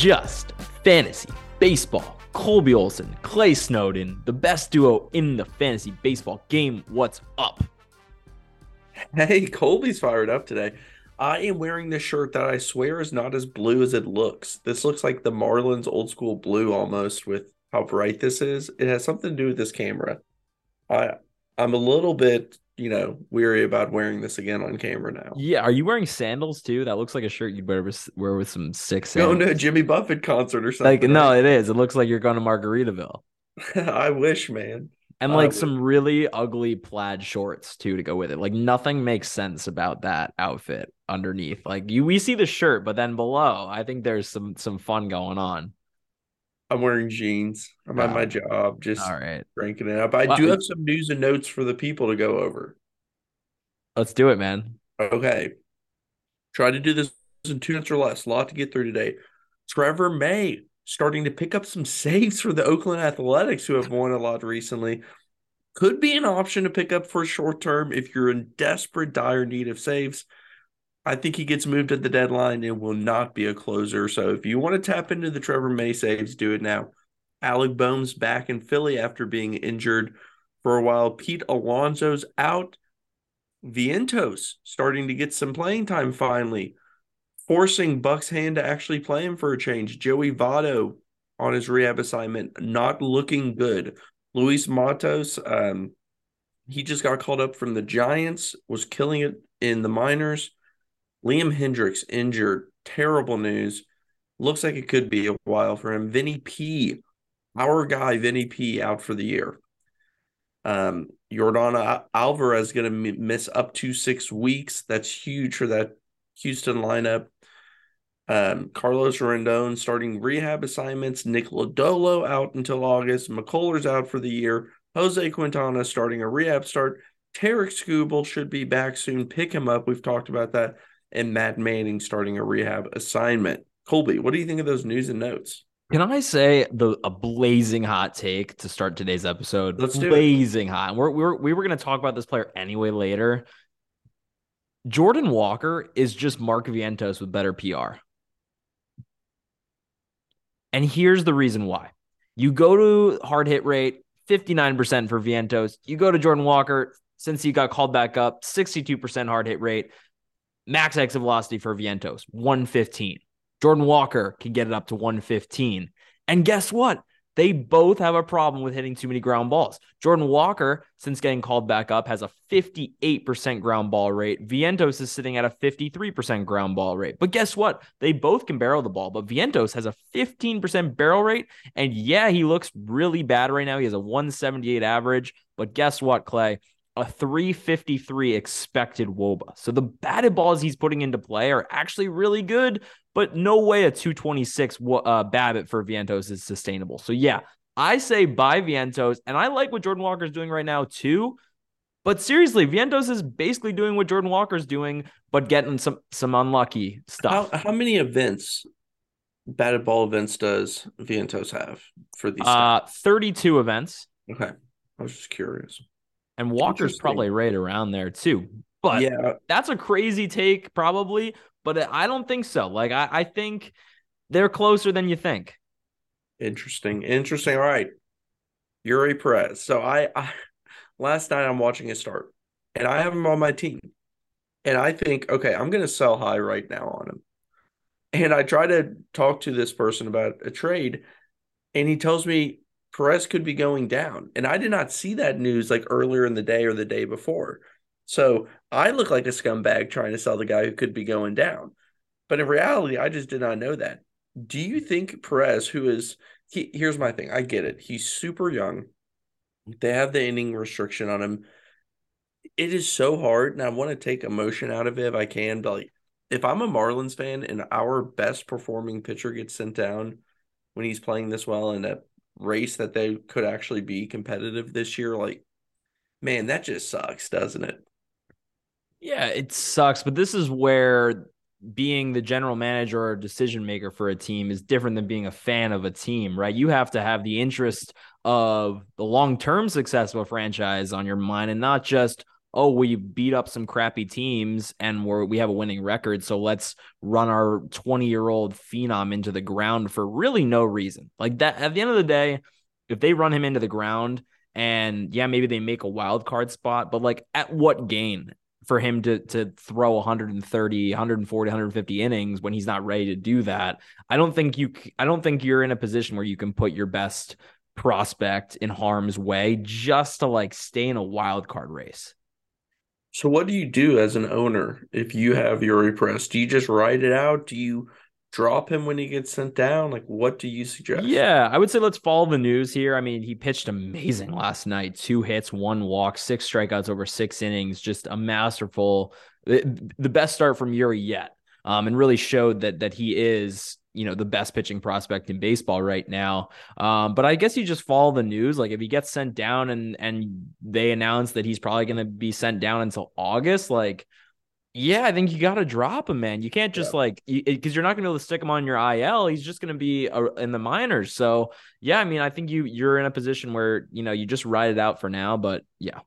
Just fantasy baseball. Colby Olson, Clay Snowden, the best duo in the fantasy baseball game. What's up? Hey, Colby's fired up today. I am wearing this shirt that I swear is not as blue as it looks. This looks like the Marlins old school blue almost with how bright this is. It has something to do with this camera. I I'm a little bit you know, weary about wearing this again on camera now. Yeah, are you wearing sandals too? That looks like a shirt you'd wear with, wear with some sick sandals. Going to a Jimmy Buffett concert or something. Like, right? no, it is. It looks like you're going to Margaritaville. I wish, man. And like some really ugly plaid shorts too to go with it. Like nothing makes sense about that outfit underneath. Like you, we see the shirt, but then below, I think there's some some fun going on. I'm wearing jeans. I'm at my job, just all right, cranking it up. I do have some news and notes for the people to go over. Let's do it, man. Okay. Try to do this in two minutes or less. A lot to get through today. Trevor May starting to pick up some saves for the Oakland Athletics, who have won a lot recently. Could be an option to pick up for short term if you're in desperate, dire need of saves. I think he gets moved at the deadline and will not be a closer. So if you want to tap into the Trevor May saves, do it now. Alec Bohm's back in Philly after being injured for a while. Pete Alonso's out. Vientos starting to get some playing time finally, forcing Buck's hand to actually play him for a change. Joey Votto on his rehab assignment, not looking good. Luis Matos, um, he just got called up from the Giants, was killing it in the minors. Liam Hendriks injured. Terrible news. Looks like it could be a while for him. Vinny P, our guy, Vinny P, out for the year. Um, Yordan Alvarez going to miss up to six weeks. That's huge for that Houston lineup. Um, Carlos Rodon starting rehab assignments. Nick Lodolo out until August. McCullers out for the year. Jose Quintana starting a rehab start. Tarik Skubal should be back soon. Pick him up. We've talked about that and Matt Manning starting a rehab assignment. Colby, what do you think of those news and notes? Can I say the a blazing hot take to start today's episode? Let's do blazing it. hot. We're, we're we were going to talk about this player anyway later. Jordan Walker is just Mark Vientos with better PR. And here's the reason why. You go to hard hit rate, 59% for Vientos. You go to Jordan Walker, since he got called back up, 62% hard hit rate. Max exit velocity for Vientos, 115. Jordan Walker can get it up to 115. And guess what? They both have a problem with hitting too many ground balls. Jordan Walker, since getting called back up, has a 58% ground ball rate. Vientos is sitting at a 53% ground ball rate. But guess what? They both can barrel the ball, but Vientos has a 15% barrel rate. And yeah, he looks really bad right now. He has a 178 average. But guess what, Clay? a 353 expected woba. So the batted balls he's putting into play are actually really good, but no way a 226 uh, BABIP for Vientos is sustainable. So yeah, I say buy Vientos, and I like what Jordan Walker is doing right now too. But seriously, Vientos is basically doing what Jordan Walker's doing, but getting some some unlucky stuff. How, how many events, batted ball events, does Vientos have for these? Uh, 32 events. Okay, I was just curious. And Walker's probably right around there too. But yeah, that's a crazy take, probably. But I don't think so. Like I, I think they're closer than you think. Interesting. Interesting. All right. Eury Perez. So I, I last night I'm watching his start and I have him on my team. And I think, okay, I'm gonna sell high right now on him. And I try to talk to this person about a trade, and he tells me Perez could be going down. And I did not see that news like earlier in the day or the day before. So I look like a scumbag trying to sell the guy who could be going down. But in reality, I just did not know that. Do you think Perez, who is, he, here's my thing, I get it. He's super young. They have the inning restriction on him. It is so hard, and I want to take emotion out of it if I can. But like, if I'm a Marlins fan and our best performing pitcher gets sent down when he's playing this well in a race that they could actually be competitive this year, like, man, that just sucks, doesn't it? Yeah, it sucks, but this is where being the general manager or decision maker for a team is different than being a fan of a team, right? You have to have the interest of the long term success of a franchise on your mind and not just, oh, we beat up some crappy teams and we're, we have a winning record. So let's run our 20 year old phenom into the ground for really no reason. Like that, at the end of the day, if they run him into the ground and yeah, maybe they make a wild card spot, but like at what gain? For him to to throw 130 140 150 innings when he's not ready to do that i don't think you i don't think you're in a position where you can put your best prospect in harm's way just to like stay in a wild card race so what do you do as an owner if you have your Perez? Do you just write it out? Do you drop him when he gets sent down? Like, what do you suggest? Yeah, I would say let's follow the news here. I mean, he pitched amazing last night two hits, one walk, six strikeouts over six innings, just a masterful, the best start from Eury yet. Um, and really showed that that he is you know the best pitching prospect in baseball right now. Um, but I guess you just follow the news. Like if he gets sent down and and they announce that he's probably going to be sent down until August, like yeah, I think you got to drop him, man. You can't just yeah. like because you, are not going to be able to stick him on your IL. He's just going to be a, in the minors. So yeah, I mean, I think you you're in a position where you know you just ride it out for now. But yeah,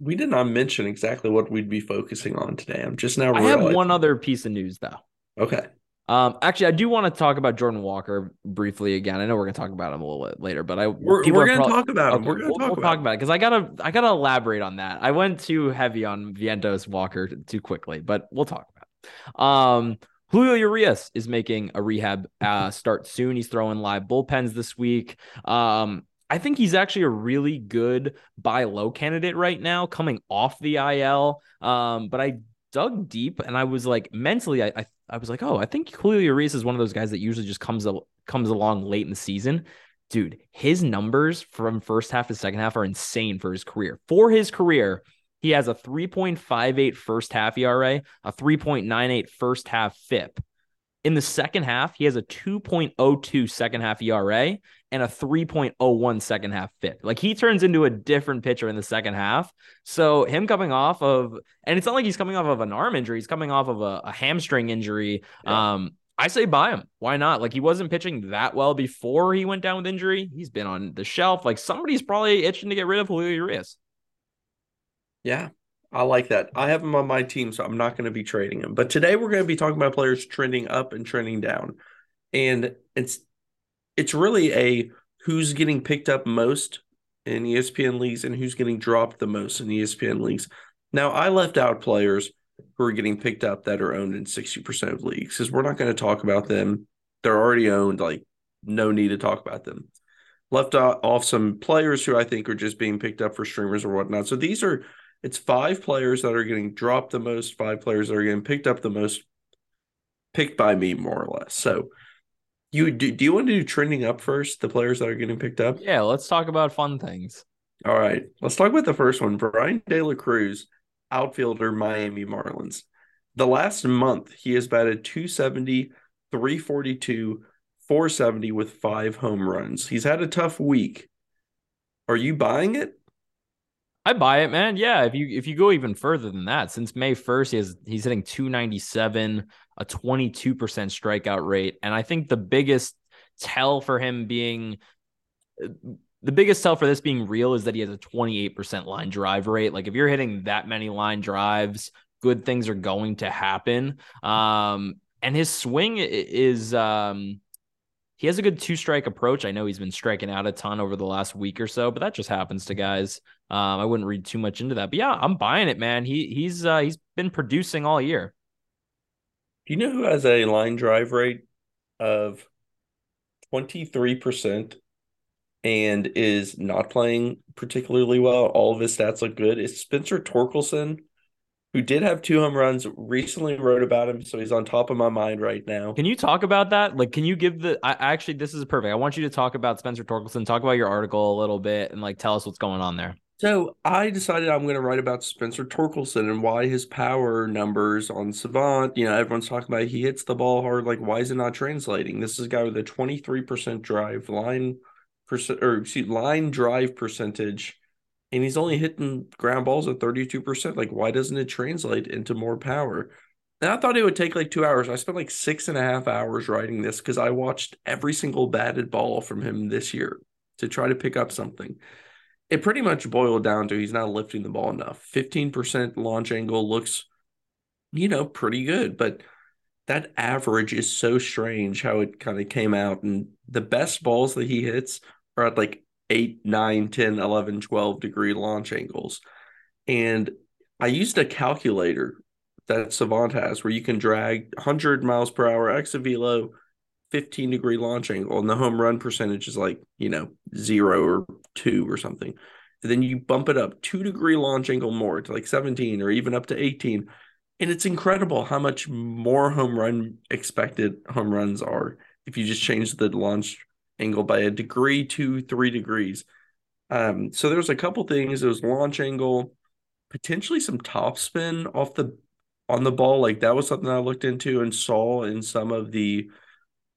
we did not mention exactly what we'd be focusing on today. I'm just now. I have one other piece of news though. Okay. Um, actually, I do want to talk about Jordan Walker briefly again. I know we're gonna talk about him a little bit later, but I we're, we're gonna probably, talk about him. we're gonna we'll, talk, we'll about talk about it because I gotta I gotta elaborate on that. I went too heavy on Vientos Walker too quickly, but we'll talk about it. Um, Julio Urias is making a rehab uh, start soon. He's throwing live bullpens this week. Um, I think he's actually a really good buy low candidate right now, coming off the IL. Um, but I dug deep and I was like mentally, I, I I was like, oh, I think Julio Urias is one of those guys that usually just comes comes along late in the season. Dude, his numbers from first half to second half are insane for his career. For his career, he has a 3.58 first half ERA, a 3.98 first half FIP. In the second half, he has a 2.02 second half ERA and a 3.01 second half FIP. Like he turns into a different pitcher in the second half. So him coming off of, and it's not like he's coming off of an arm injury, he's coming off of a, a hamstring injury. Yeah. Um, I say buy him. Why not? Like he wasn't pitching that well before he went down with injury. He's been on the shelf. Like somebody's probably itching to get rid of Julio Urias. Yeah, I like that. I have him on my team, so I'm not going to be trading him. But today we're going to be talking about players trending up and trending down. And it's it's really a who's getting picked up most in ESPN leagues and who's getting dropped the most in ESPN leagues. Now, I left out players who are getting picked up that are owned in 60% of leagues because we're not going to talk about them. They're already owned, like, no need to talk about them. Left off some players who I think are just being picked up for streamers or whatnot. So these are it's five players that are getting dropped the most, five players that are getting picked up the most, picked by me more or less. So you do, do you want to do trending up first, the players that are getting picked up? Yeah, let's talk about fun things. All right. Let's talk about the first one. Bryan De La Cruz, outfielder, Miami Marlins. The last month, he has batted 270, 342, 470 with five home runs. He's had a tough week. Are you buying it? I buy it, man. Yeah, if you if you go even further than that, since May 1st, he has he's hitting 297, a 22% strikeout rate. And I think the biggest tell for him being the biggest tell for this being real is that he has a 28% line drive rate. Like if you're hitting that many line drives, good things are going to happen. Um, and his swing is um he has a good two strike approach. I know he's been striking out a ton over the last week or so, but that just happens to guys. Um, I wouldn't read too much into that. But yeah, I'm buying it, man. He he's uh, he's been producing all year. Do you know who has a line drive rate of 23% and is not playing particularly well? All of his stats look good. Is Spencer Torkelson who did have two home runs, recently wrote about him, so he's on top of my mind right now. Can you talk about that? Like, can you give the? I actually, this is perfect. I want you to talk about Spencer Torkelson. Talk about your article a little bit, and like tell us what's going on there. So I decided I'm going to write about Spencer Torkelson and why his power numbers on Savant. You know, everyone's talking about he hits the ball hard. Like, why is it not translating? This is a guy with a 23% drive line percent or excuse line drive percentage and he's only hitting ground balls at 32%. Like, why doesn't it translate into more power? And I thought it would take like two hours. I spent like six and a half hours writing this because I watched every single batted ball from him this year to try to pick up something. It pretty much boiled down to he's not lifting the ball enough. 15% launch angle looks, you know, pretty good, but that average is so strange how it kind of came out. And the best balls that he hits are at like 8, 9, 10, 11, 12 degree launch angles. And I used a calculator that Savant has where you can drag 100 miles per hour exit velo, 15 degree launch angle, and the home run percentage is like, you know, zero or two or something. And then you bump it up two degree launch angle more to like 17 or even up to 18. And it's incredible how much more home run expected home runs are if you just change the launch angle by a degree to three degrees. Um, so there's a couple things. There was launch angle, potentially some top spin off the on the ball. Like that was something I looked into and saw in some of the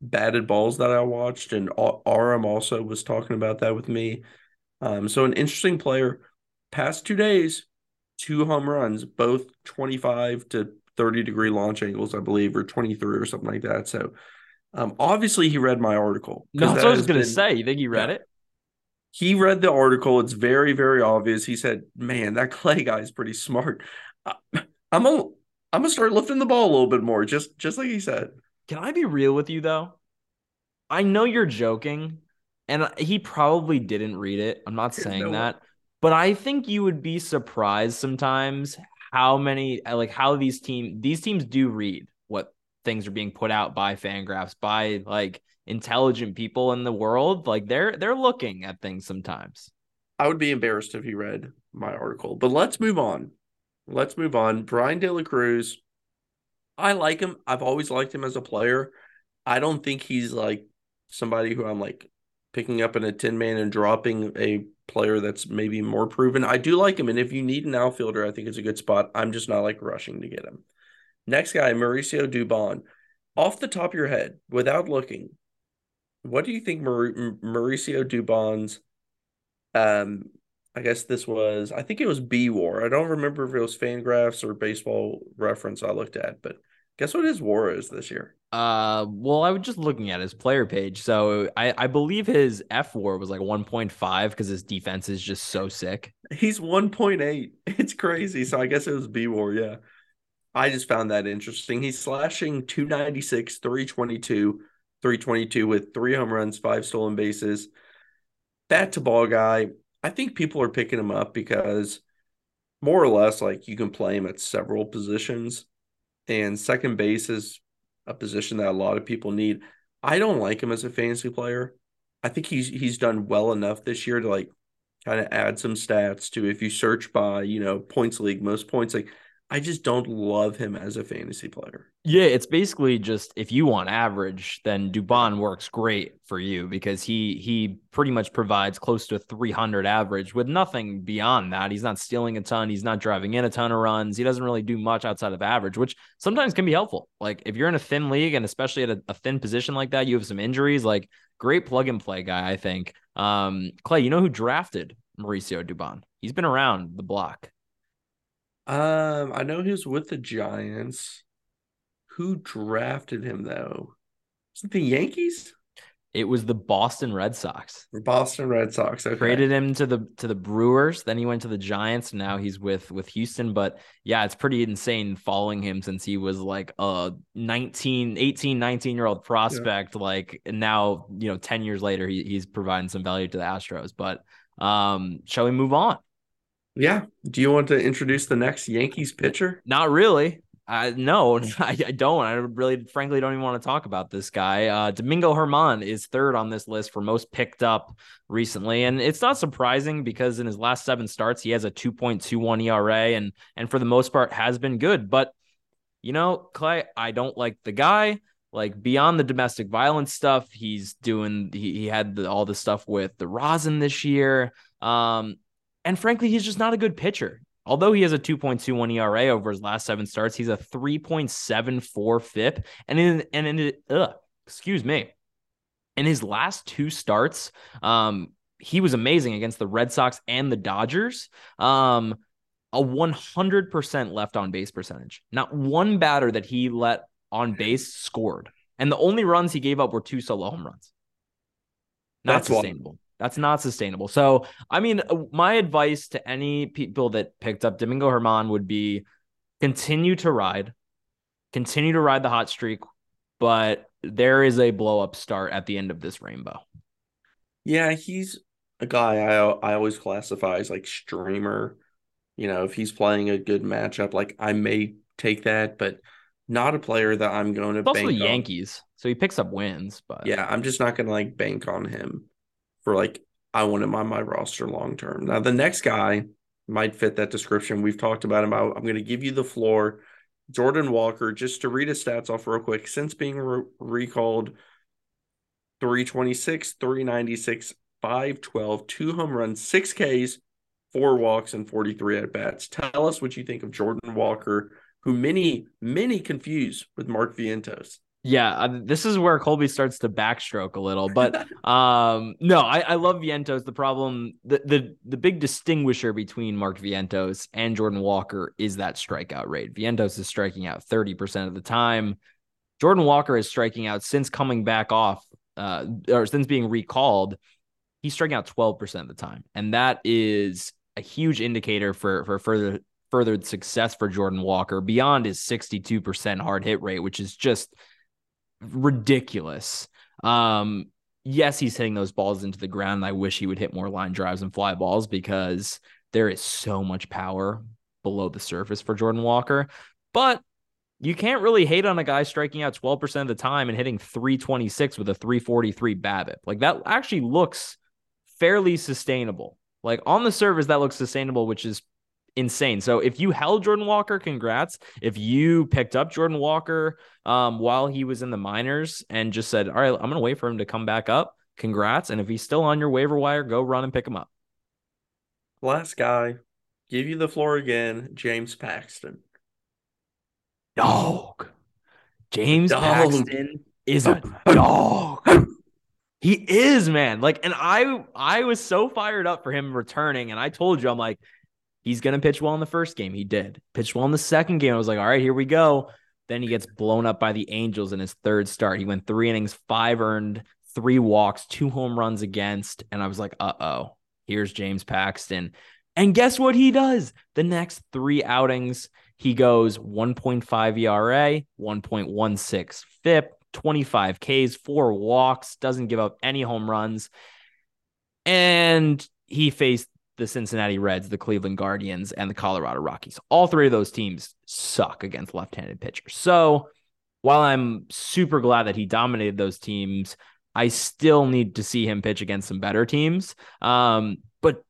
batted balls that I watched. And Aram also was talking about that with me. Um, so an interesting player. Past two days, two home runs, both 25 to 30 degree launch angles, I believe, or 23 or something like that. So um, obviously he read my article. No, that's what I was going to say. You think he read yeah. it? He read the article. It's very, very obvious. He said, "Man, that Clay guy is pretty smart." I'm a, I'm gonna start lifting the ball a little bit more, just just like he said. Can I be real with you though? I know you're joking, and he probably didn't read it. I'm not saying no that, but I think you would be surprised sometimes how many like how these team these teams do read things are being put out by Fangraphs by like intelligent people in the world. Like they're they're looking at things sometimes. I would be embarrassed if he read my article, but let's move on let's move on. Bryan De La Cruz, I like him. I've always liked him as a player. I don't think he's like somebody who I'm like picking up in a 10 man and dropping a player that's maybe more proven. I do like him. And if you need an outfielder, I think it's a good spot. I'm just not like rushing to get him. Next guy, Mauricio Dubon. Off the top of your head, without looking, what do you think Mauricio Dubon's um, I guess this was I think it was B War. I don't remember if it was Fangraphs or Baseball Reference I looked at, but guess what his WAR is this year? Uh, well, I was just looking at his player page, so I I believe his F WAR was like 1.5 because his defense is just so sick. He's 1.8. It's crazy. So I guess it was B War. Yeah, I just found that interesting. He's slashing 296, 322, 322 with three home runs, five stolen bases. Bat to ball guy. I think people are picking him up because more or less like you can play him at several positions and second base is a position that a lot of people need. I don't like him as a fantasy player. I think he's he's done well enough this year to like kind of add some stats to if you search by, you know, points league, most points like I just don't love him as a fantasy player. Yeah, it's basically just if you want average, then Dubon works great for you because he he pretty much provides close to a 300 average with nothing beyond that. He's not stealing a ton, he's not driving in a ton of runs. He doesn't really do much outside of average, which sometimes can be helpful. Like if you're in a thin league and especially at a, a thin position like that, you have some injuries, like great plug and play guy, I think. Um, Clay, you know who drafted Mauricio Dubon? He's been around the block. Um, I know he was with the Giants. Who drafted him though? Was it the Yankees? It was the Boston Red Sox. Boston Red Sox. Okay. Traded him to the to the Brewers. Then he went to the Giants. Now he's with with Houston. But yeah, it's pretty insane following him since he was like a 19, 18, 19 year old prospect. Yeah. Like now, you know, 10 years later, he, he's providing some value to the Astros. But um, shall we move on? Yeah. Do you want to introduce the next Yankees pitcher? Not really. Uh, no, I, I, don't. I really, frankly, don't even want to talk about this guy. Uh, Domingo German is third on this list for most picked up recently, and it's not surprising because in his last seven starts, he has a 2.21 ERA, and and for the most part has been good. But you know, Clay, I don't like the guy. Like beyond the domestic violence stuff, he's doing. He, he had the, all the stuff with the rosin this year. Um, and frankly, he's just not a good pitcher. Although he has a 2.21 ERA over his last seven starts, he's a 3.74 FIP. And in and in ugh, excuse me. In his last two starts, um, he was amazing against the Red Sox and the Dodgers. Um, a 100% left on base percentage. Not one batter that he let on base scored. And the only runs he gave up were two solo home runs. Not That's sustainable. One. That's not sustainable. So, I mean, uh, my advice to any people that picked up Domingo German would be continue to ride, continue to ride the hot streak, but there is a blow up start at the end of this rainbow. Yeah, he's a guy I I always classify as like streamer. You know, if he's playing a good matchup, like I may take that, but not a player that I'm going to it's bank also Yankees, on. so he picks up wins. But yeah, I'm just not going to like bank on him for like I want him on my roster long term. Now the next guy might fit that description. We've talked about him. I, am going to give you the floor. Jordan Walker, just to read his stats off real quick, since being re- recalled, 326, 396, 512, two home runs, six Ks, four walks, and 43 at bats. Tell us what you think of Jordan Walker who many, many confuse with Mark Vientos. Yeah, uh, this is where Colby starts to backstroke a little, but um, no, I, I love Vientos. The problem, the, the the big distinguisher between Mark Vientos and Jordan Walker is that strikeout rate. Vientos is striking out thirty percent of the time. Jordan Walker is striking out since coming back off, uh, or since being recalled. He's striking out twelve percent of the time, and that is a huge indicator for for further furthered success for Jordan Walker beyond his 62% hard hit rate, which is just ridiculous. Um, yes, he's hitting those balls into the ground. I wish he would hit more line drives and fly balls because there is so much power below the surface for Jordan Walker. But you can't really hate on a guy striking out 12% of the time and hitting 326 with a 343 BABIP. Like that actually looks fairly sustainable. Like on the surface, that looks sustainable, which is insane. So if you held Jordan Walker, congrats. If you picked up Jordan Walker um, while he was in the minors and just said, all right, I'm going to wait for him to come back up, congrats. And if he's still on your waiver wire, go run and pick him up. Last guy, give you the floor again, James Paxton. Dog. James dog. Paxton is a dog. He is, man. Like, and I I was so fired up for him returning, and I told you, I'm like, he's going to pitch well in the first game. He did. Pitched well in the second game. I was like, all right, here we go. Then he gets blown up by the Angels in his third start. He went three innings, five earned, three walks, two home runs against. And I was like, uh oh, here's James Paxton. And guess what he does? The next three outings, he goes 1.5 ERA, 1.16 FIP, 25 Ks, four walks, doesn't give up any home runs. And he faced the Cincinnati Reds, the Cleveland Guardians, and the Colorado Rockies. All three of those teams suck against left handed pitchers. So while I'm super glad that he dominated those teams, I still need to see him pitch against some better teams. Um, but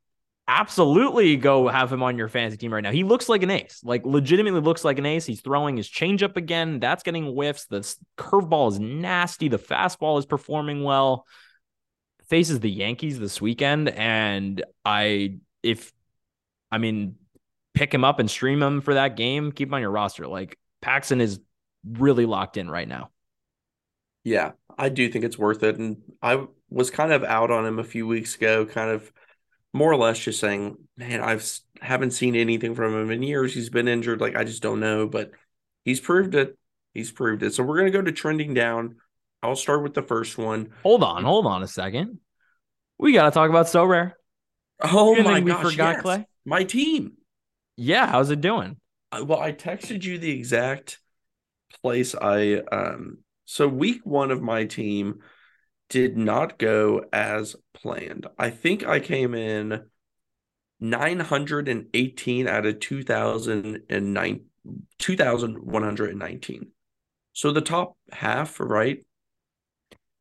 absolutely go have him on your fantasy team right now. He looks like an ace, like legitimately looks like an ace. He's throwing his changeup again. That's getting whiffs. The curveball is nasty. The fastball is performing well faces the Yankees this weekend, and I if I mean pick him up and stream him for that game, keep him on your roster. Like Paxton is really locked in right now. Yeah, I do think it's worth it. And I was kind of out on him a few weeks ago, kind of more or less just saying, man, I've haven't seen anything from him in years. He's been injured. Like, I just don't know, but he's proved it. He's proved it. So we're to go to trending down. I'll start with the first one. Hold on, hold on a second. We got to talk about Sorare. Oh my we gosh, forgot yes. Clay. My team. Yeah, how's it doing? well, I texted you the exact place I um so week 1 of my team did not go as planned. I think I came in 918 out of 2009 2119. So the top half, right?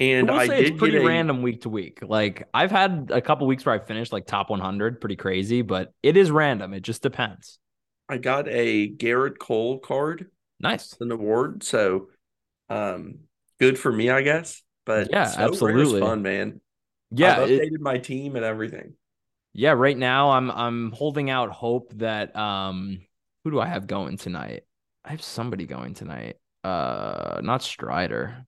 And I, I it's pretty a, random week to week. Like I've had a couple weeks where I finished like top 100, pretty crazy, but it is random. It just depends. I got a Gerrit Cole card. Nice. An award. So um good for me, I guess. But yeah, so absolutely fun, man. Yeah, I've updated it, my team and everything. Yeah, right now I'm I'm holding out hope that um who do I have going tonight? I have somebody going tonight. Uh not Strider.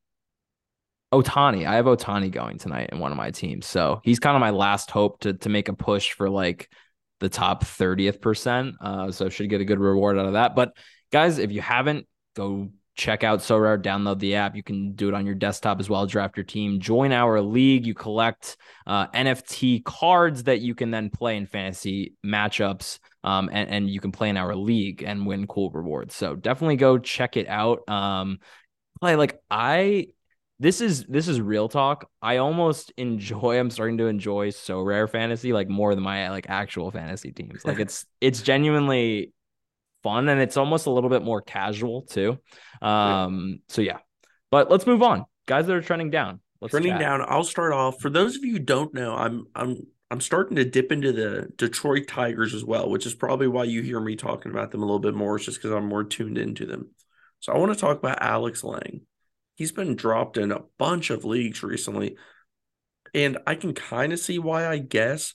Ohtani. I have Ohtani going tonight in one of my teams. So he's kind of my last hope to to make a push for like the top 30th percent. Uh, so should get a good reward out of that. But guys, if you haven't, go check out Sorare, download the app. You can do it on your desktop as well. Draft your team, join our league. You collect uh, NFT cards that you can then play in fantasy matchups. Um, and, and you can play in our league and win cool rewards. So definitely go check it out. Um, play like I this is this is real talk. I almost enjoy. I'm starting to enjoy Sorare fantasy like more than my like actual fantasy teams. Like it's it's genuinely fun and it's almost a little bit more casual too. Um, so yeah, but let's move on, guys that are trending down. Let's trending chat. down. I'll start off. For those of you who don't know, I'm I'm I'm starting to dip into the Detroit Tigers as well, which is probably why you hear me talking about them a little bit more. It's just because I'm more tuned into them. So I want to talk about Alex Lange. He's been dropped in a bunch of leagues recently, and I can kind of see why. I guess,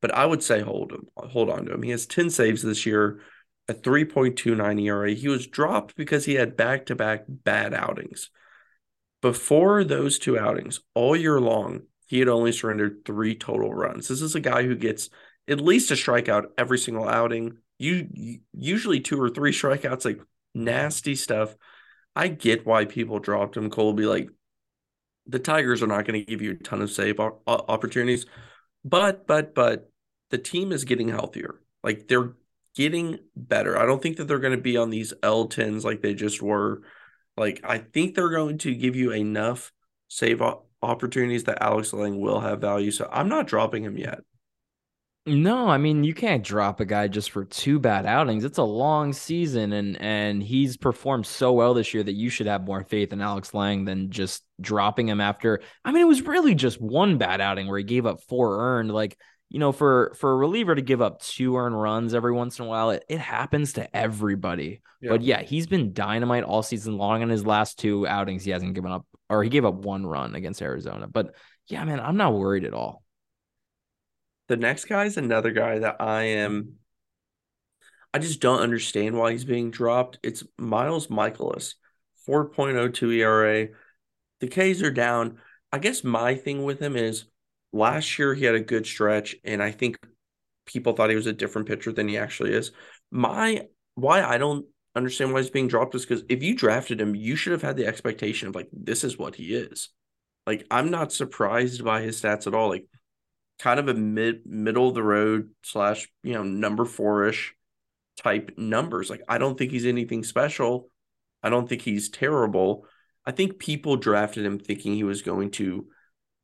but I would say hold him, hold on to him. He has ten saves this year, a 3.29 ERA. He was dropped because he had back to back bad outings. Before those two outings, all year long, he had only surrendered three total runs. This is a guy who gets at least a strikeout every single outing. You usually two or three strikeouts, like nasty stuff. I get why people dropped him. Cole be like, the Tigers are not going to give you a ton of save opportunities, but but but the team is getting healthier. Like they're getting better. I don't think that they're going to be on these L10s like they just were. Like, I think they're going to give you enough save opportunities that Alex Lange will have value. So I'm not dropping him yet. No, I mean you can't drop a guy just for two bad outings. It's a long season and and he's performed so well this year that you should have more faith in Alex Lange than just dropping him after. I mean, it was really just one bad outing where he gave up four earned. Like you know, for for a reliever to give up two earned runs every once in a while, it, it happens to everybody. Yeah. But yeah, he's been dynamite all season long. In his last two outings, he hasn't given up, or he gave up one run against Arizona. But yeah, man, I'm not worried at all. The next guy is another guy that I am. I just don't understand why he's being dropped. It's Miles Mikolas, 4.02 ERA. The K's are down. I guess my thing with him is Last year, he had a good stretch, and I think people thought he was a different pitcher than he actually is. My why I don't understand why he's being dropped is because if you drafted him, you should have had the expectation of like this is what he is. Like I'm not surprised by his stats at all. Like kind of a mid middle of the road slash you know number four ish type numbers. Like I don't think he's anything special. I don't think he's terrible. I think people drafted him thinking he was going to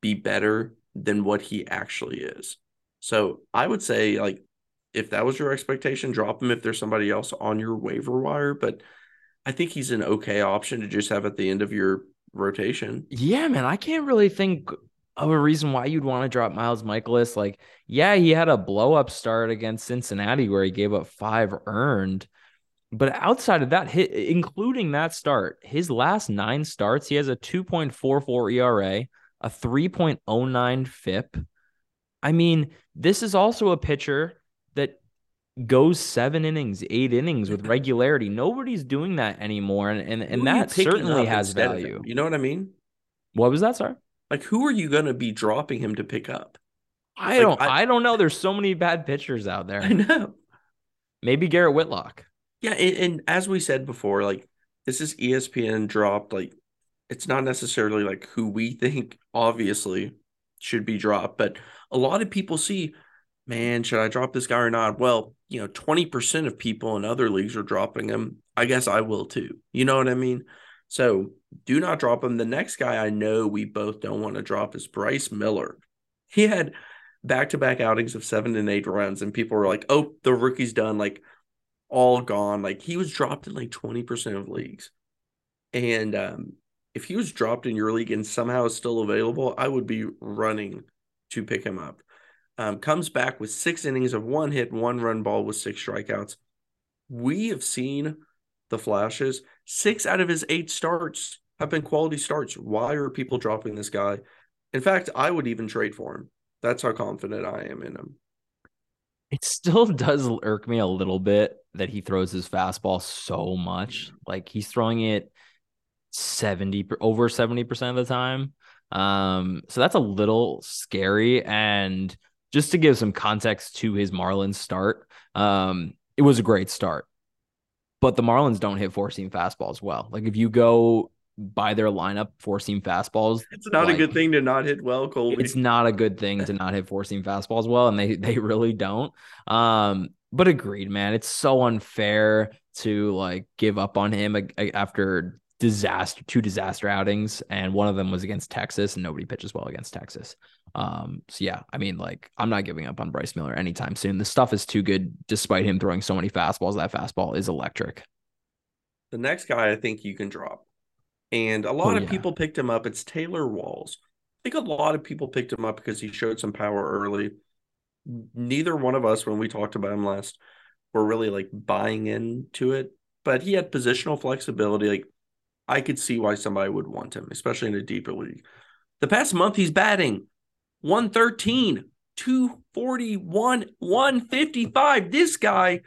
be better than what he actually is. So I would say, like, if that was your expectation, drop him if there's somebody else on your waiver wire. But I think he's an okay option to just have at the end of your rotation. Yeah, man. I can't really think of a reason why you'd want to drop Miles Mikolas. Like, yeah, he had a blow up start against Cincinnati where he gave up five earned. But outside of that, hit, including that start, his last nine starts, he has a 2.44 ERA, a 3.09 FIP. I mean, this is also a pitcher that goes seven innings, eight innings with regularity. Nobody's doing that anymore. And and, and that certainly has value. You know what I mean? What was that, sorry? Like who are you gonna be dropping him to pick up? I like, don't I, I don't know. There's so many bad pitchers out there. I know. Maybe Garrett Whitlock. Yeah, and, and as we said before, like this is ESPN dropped like it's not necessarily like who we think obviously should be dropped, but a lot of people see, man, should I drop this guy or not? Well, you know, 20% of people in other leagues are dropping him. I guess I will too. You know what I mean? So do not drop him. The next guy I know we both don't want to drop is Bryce Miller. He had back to back outings of seven and eight runs, and people were like, oh, the rookie's done, like all gone. Like he was dropped in like 20% of leagues. And um, if he was dropped in your league and somehow is still available, I would be running to pick him up. Um, comes back with six innings of one hit, one run ball with six strikeouts. We have seen the flashes. Six out of his eight starts have been quality starts. Why are people dropping this guy? In fact, I would even trade for him. That's how confident I am in him. It still does irk me a little bit that he throws his fastball so much. Like he's throwing it 70 over 70% of the time. Um, so that's a little scary. And just to give some context to his Marlins start, um, it was a great start. But the Marlins don't hit four seam fastballs well. Like if you go by their lineup, four seam fastballs. It's not like, a good thing to not hit well, Colby. It's not a good thing to not hit four seam fastballs well, and they they really don't. Um, but agreed, man. It's so unfair to like give up on him after disaster, two disaster outings, and one of them was against Texas, and nobody pitches well against Texas. Um, so yeah, I mean, like I'm not giving up on Bryce Miller anytime soon. The stuff is too good, despite him throwing so many fastballs. That fastball is electric. The next guy I think you can drop, and a lot Oh, of yeah. people picked him up. It's Taylor Walls. I think a lot of people picked him up because he showed some power early. Neither one of us, when we talked about him last, were really like buying into it. But he had positional flexibility. Like I could see why somebody would want him, especially in a deeper league. The past month, he's batting 113, 241, 155. This guy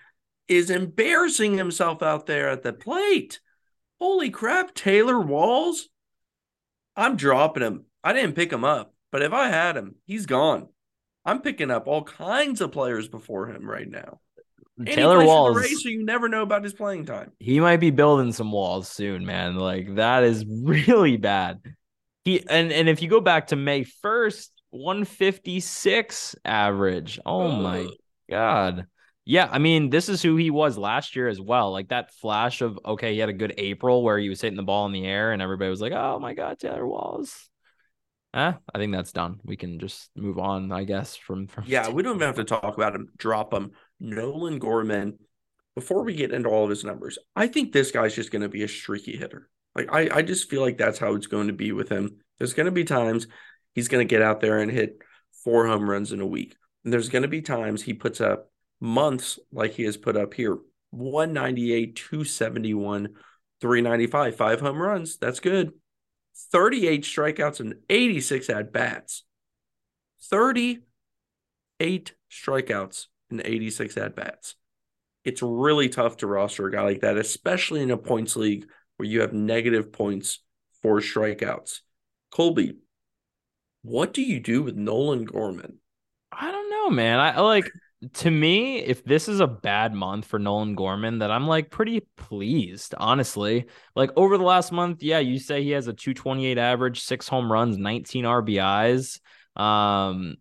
is embarrassing himself out there at the plate. Holy crap, Taylor Walls. I'm dropping him. I didn't pick him up, but if I had him, he's gone. I'm picking up all kinds of players before him right now. Taylor Walls, Rays, so you never know about his playing time. he might be building some walls soon, man. Like that is really bad. He and and if you go back to May 1st, 156 average. Oh my god. Yeah, I mean, this is who he was last year as well. Like that flash of okay, he had a good April where he was hitting the ball in the air and everybody was like, "Oh my god, Taylor Walls." Eh, I think that's done. We can just move on, I guess, from from Yeah, we don't even have to talk about him. Drop him. Nolan Gorman. Before we get into all of his numbers, I think this guy's just going to be a streaky hitter. Like I, I just feel like that's how it's going to be with him. There's going to be times he's going to get out there and hit four home runs in a week. And there's going to be times he puts up months like he has put up here 198, 271, 395, five home runs. That's good. 38 strikeouts and 86 at bats. 38 strikeouts and 86 at bats. It's really tough to roster a guy like that, especially in a points league where you have negative points for strikeouts. Colby, what do you do with Nolan Gorman? I don't know, man. I like to me, if this is a bad month for Nolan Gorman, that I'm like pretty pleased, honestly. Like over the last month, yeah, you say he has a 228 average, six home runs, 19 RBIs. Um,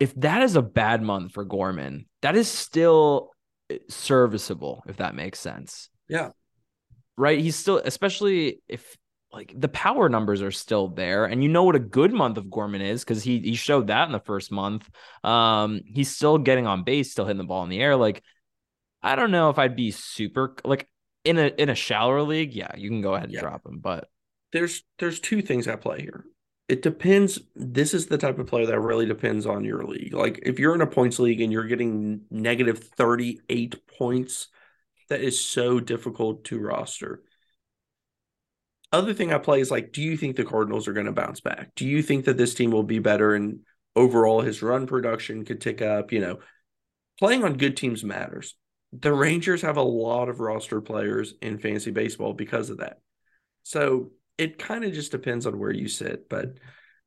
if that is a bad month for Gorman, that is still eh, serviceable, if that makes sense. Yeah. Right. He's still, especially if like the power numbers are still there and you know what a good month of Gorman is because he he showed that in the first month. Um he's still getting on base, still hitting the ball in the air. Like I don't know if I'd be super like in a in a shallower league, yeah, you can go ahead and Yeah. drop him, but There's there's two things at play here. It depends. This is the type of player that really depends on your league. Like if you're in a points league and you're getting negative 38 points, that is so difficult to roster. Other thing I play is like, do you think the Cardinals are going to bounce back? Do you think that this team will be better and overall his run production could tick up? You know, playing on good teams matters. The Rangers have a lot of roster players in fantasy baseball because of that. So it kind of just depends on where you sit. But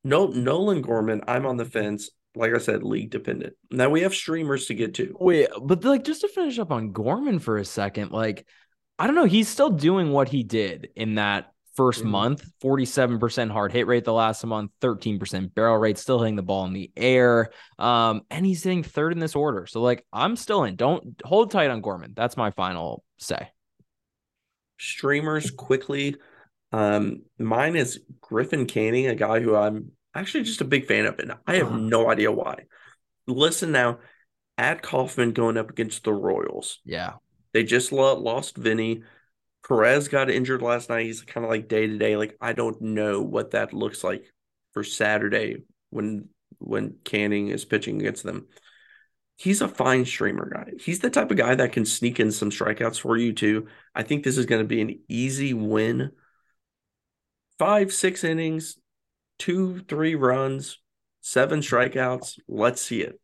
no, Nolan Gorman, I'm on the fence. Like I said, league dependent. Now we have streamers to get to. wait, but like just to finish up on Gorman for a second, like I don't know, he's still doing what he did in that 1st Mhm. month 47% hard hit rate the last month 13% barrel rate still hitting the ball in the air um and he's hitting third in this order so like i'm still in don't hold tight on gorman that's my final say Streamers quickly. Um, mine is Griffin Canning, a guy who I'm actually just a big fan of, and I have Uh-huh. no idea why. Listen now, at Kauffman going up against the Royals. yeah They just lost Vinny. Perez got injured last night. He's kind of like day to day. Like I don't know what that looks like for Saturday when when Canning is pitching against them. He's a fine streamer guy. He's the type of guy that can sneak in some strikeouts for you too. I think this is going to be an easy win. Five, six innings, two, three runs, seven strikeouts. Let's see it.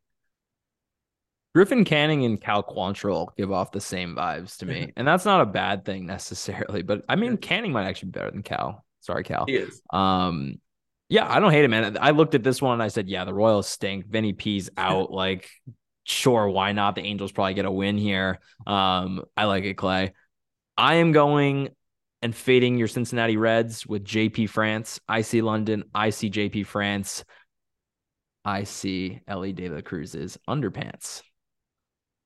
griffin canning and cal quantrill give off the same vibes to me and that's not a bad thing necessarily but i mean canning might actually be better than cal Sorry, Cal. He is. Um, yeah, I don't hate it, man. I looked at this one and I said, yeah, the Royals stink. Vinny P's out. like, sure, why not? The Angels probably get a win here. Um, I like it, Clay. I am going and fading your Cincinnati Reds with JP France. I see London. I see JP France. I see Elly De La Cruz's underpants.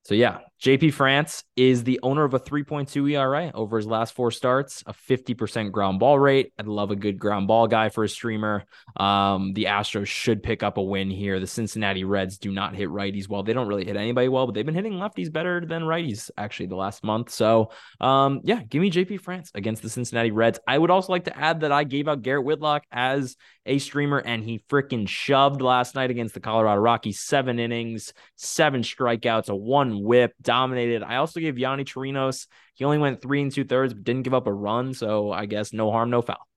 So yeah, JP France is the owner of a 3.2 ERA over his last four starts, a 50% ground ball rate. I'd love a good ground ball guy for a streamer. Um, the Astros should pick up a win here. The Cincinnati Reds do not hit righties well. They don't really hit anybody well, but they've been hitting lefties better than righties actually the last month. So um, yeah, give me JP France against the Cincinnati Reds. I would also like to add that I gave out Garrett Whitlock as a streamer, and he freaking shoved last night against the Colorado Rockies. Seven innings, seven strikeouts, a one WHIP, dominated. I also gave Yonny Chirinos. He only went three and two thirds, but didn't give up a run. So I guess no harm, no foul.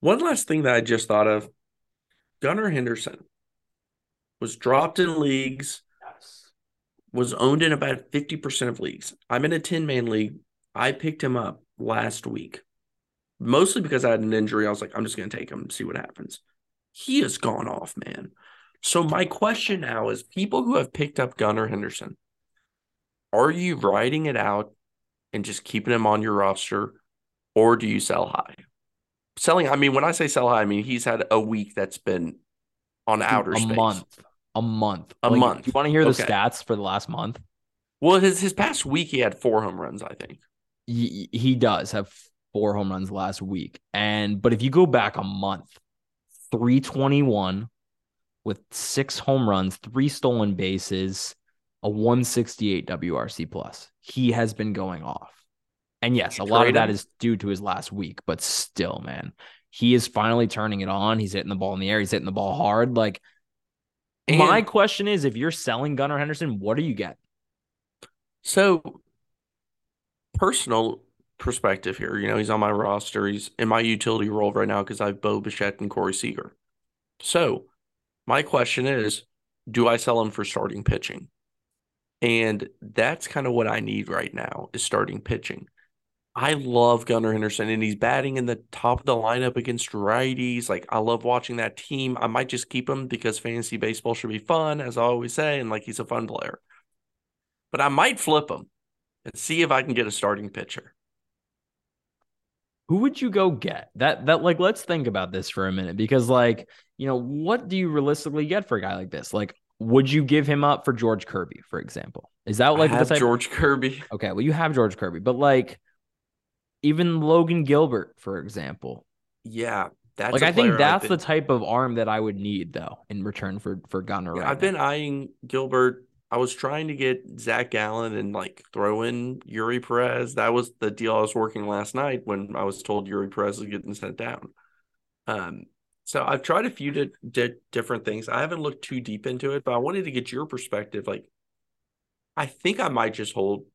One last thing that I just thought of Gunnar Henderson was dropped in leagues, yes. was owned in about 50% of leagues. I'm in a 10 man league. I picked him up last week mostly because I had an injury. I was like, I'm just going to take him and see what happens. He has gone off, man. So my question now is people who have picked up Gunnar Henderson, are you riding it out and just keeping him on your roster or do you sell high? Selling, I mean, when I say sell high, I mean he's had a week that's been on outer a space. month. A month. A like, month. You want to hear the okay. stats for the last month? Well, his his past week he had four home runs, I think. He, he does have four home runs last week. And but if you go back a month, 321 with six home runs, three stolen bases, a 168 WRC plus. He has been going off. And yes, a lot of that is due to his last week, but still, man, he is finally turning it on. He's hitting the ball in the air. He's hitting the ball hard. Like, and my question is if you're selling Gunnar Henderson, what do you get? So, personal perspective here. You know, he's on my roster. He's in my utility role right now because I have Bo Bichette and Corey Seager. So my question is, do I sell him for starting pitching? And that's kind of what I need right now is starting pitching. I love Gunnar Henderson, and he's batting in the top of the lineup against righties. Like I love watching that team. I might just keep him because fantasy baseball should be fun, as I always say, and like he's a fun player. But I might flip him and see if I can get a starting pitcher who would you go get? That that like let's think about this for a minute because like, you know, what do you realistically get for a guy like this? Like would you give him up for George Kirby, for example? Is that like I have George Kirby? Okay, well you have George Kirby, but like even Logan Gilbert, for example. Yeah, that's like I think that's been... the type of arm that I would need though in return for for Gunnar. Yeah, right I've now. been eyeing Gilbert I was trying to get Zac Gallen and like throw in Eury Perez. That was the deal I was working last night when I was told Eury Perez was getting sent down. Um, so I've tried a few di- di- different things. I haven't looked too deep into it, but I wanted to get your perspective. Like, I think I might just hold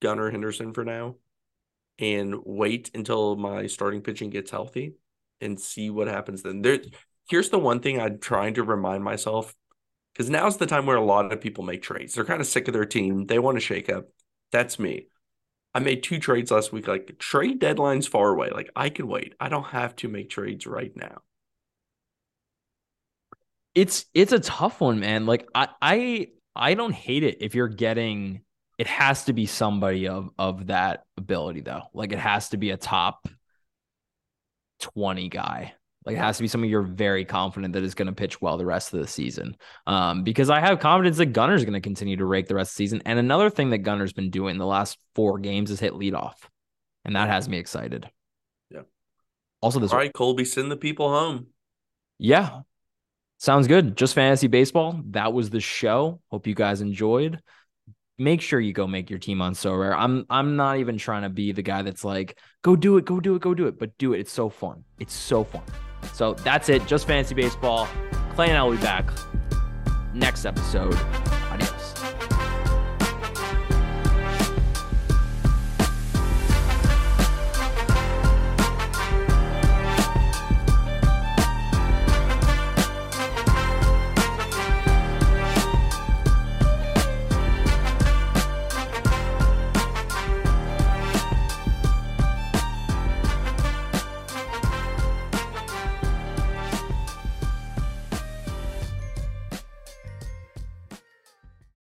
Gunnar Henderson for now and wait until my starting pitching gets healthy and see what happens then. There, here's the one thing I'm trying to remind myself because now's the time where a lot of people make trades. They're kind of sick of their team. They want to shake up. That's me. I made two trades last week. Like trade deadline's far away. Like I can wait. I don't have to make trades right now. It's it's a tough one, man. Like I I I don't hate it if you're getting it has to be somebody of of that ability though. Like it has to be a top 20 guy like it has to be something you're very confident that is going to pitch well the rest of the season. Um, because I have confidence that Gunnar's going to continue to rake the rest of the season. And another thing that Gunnar's been doing in the last four games is hit leadoff. And that has me excited. Yeah. Also, this All right, Colby, send the people home. Yeah. Sounds good. Just fantasy baseball. That was the show. Hope you guys enjoyed make sure you go make your team on Sorare. I'm I'm not even trying to be the guy that's like, go do it, go do it, go do it, but do it. It's so fun. It's so fun. So that's it. Just fantasy baseball. Clay and I will be back next episode. Adios.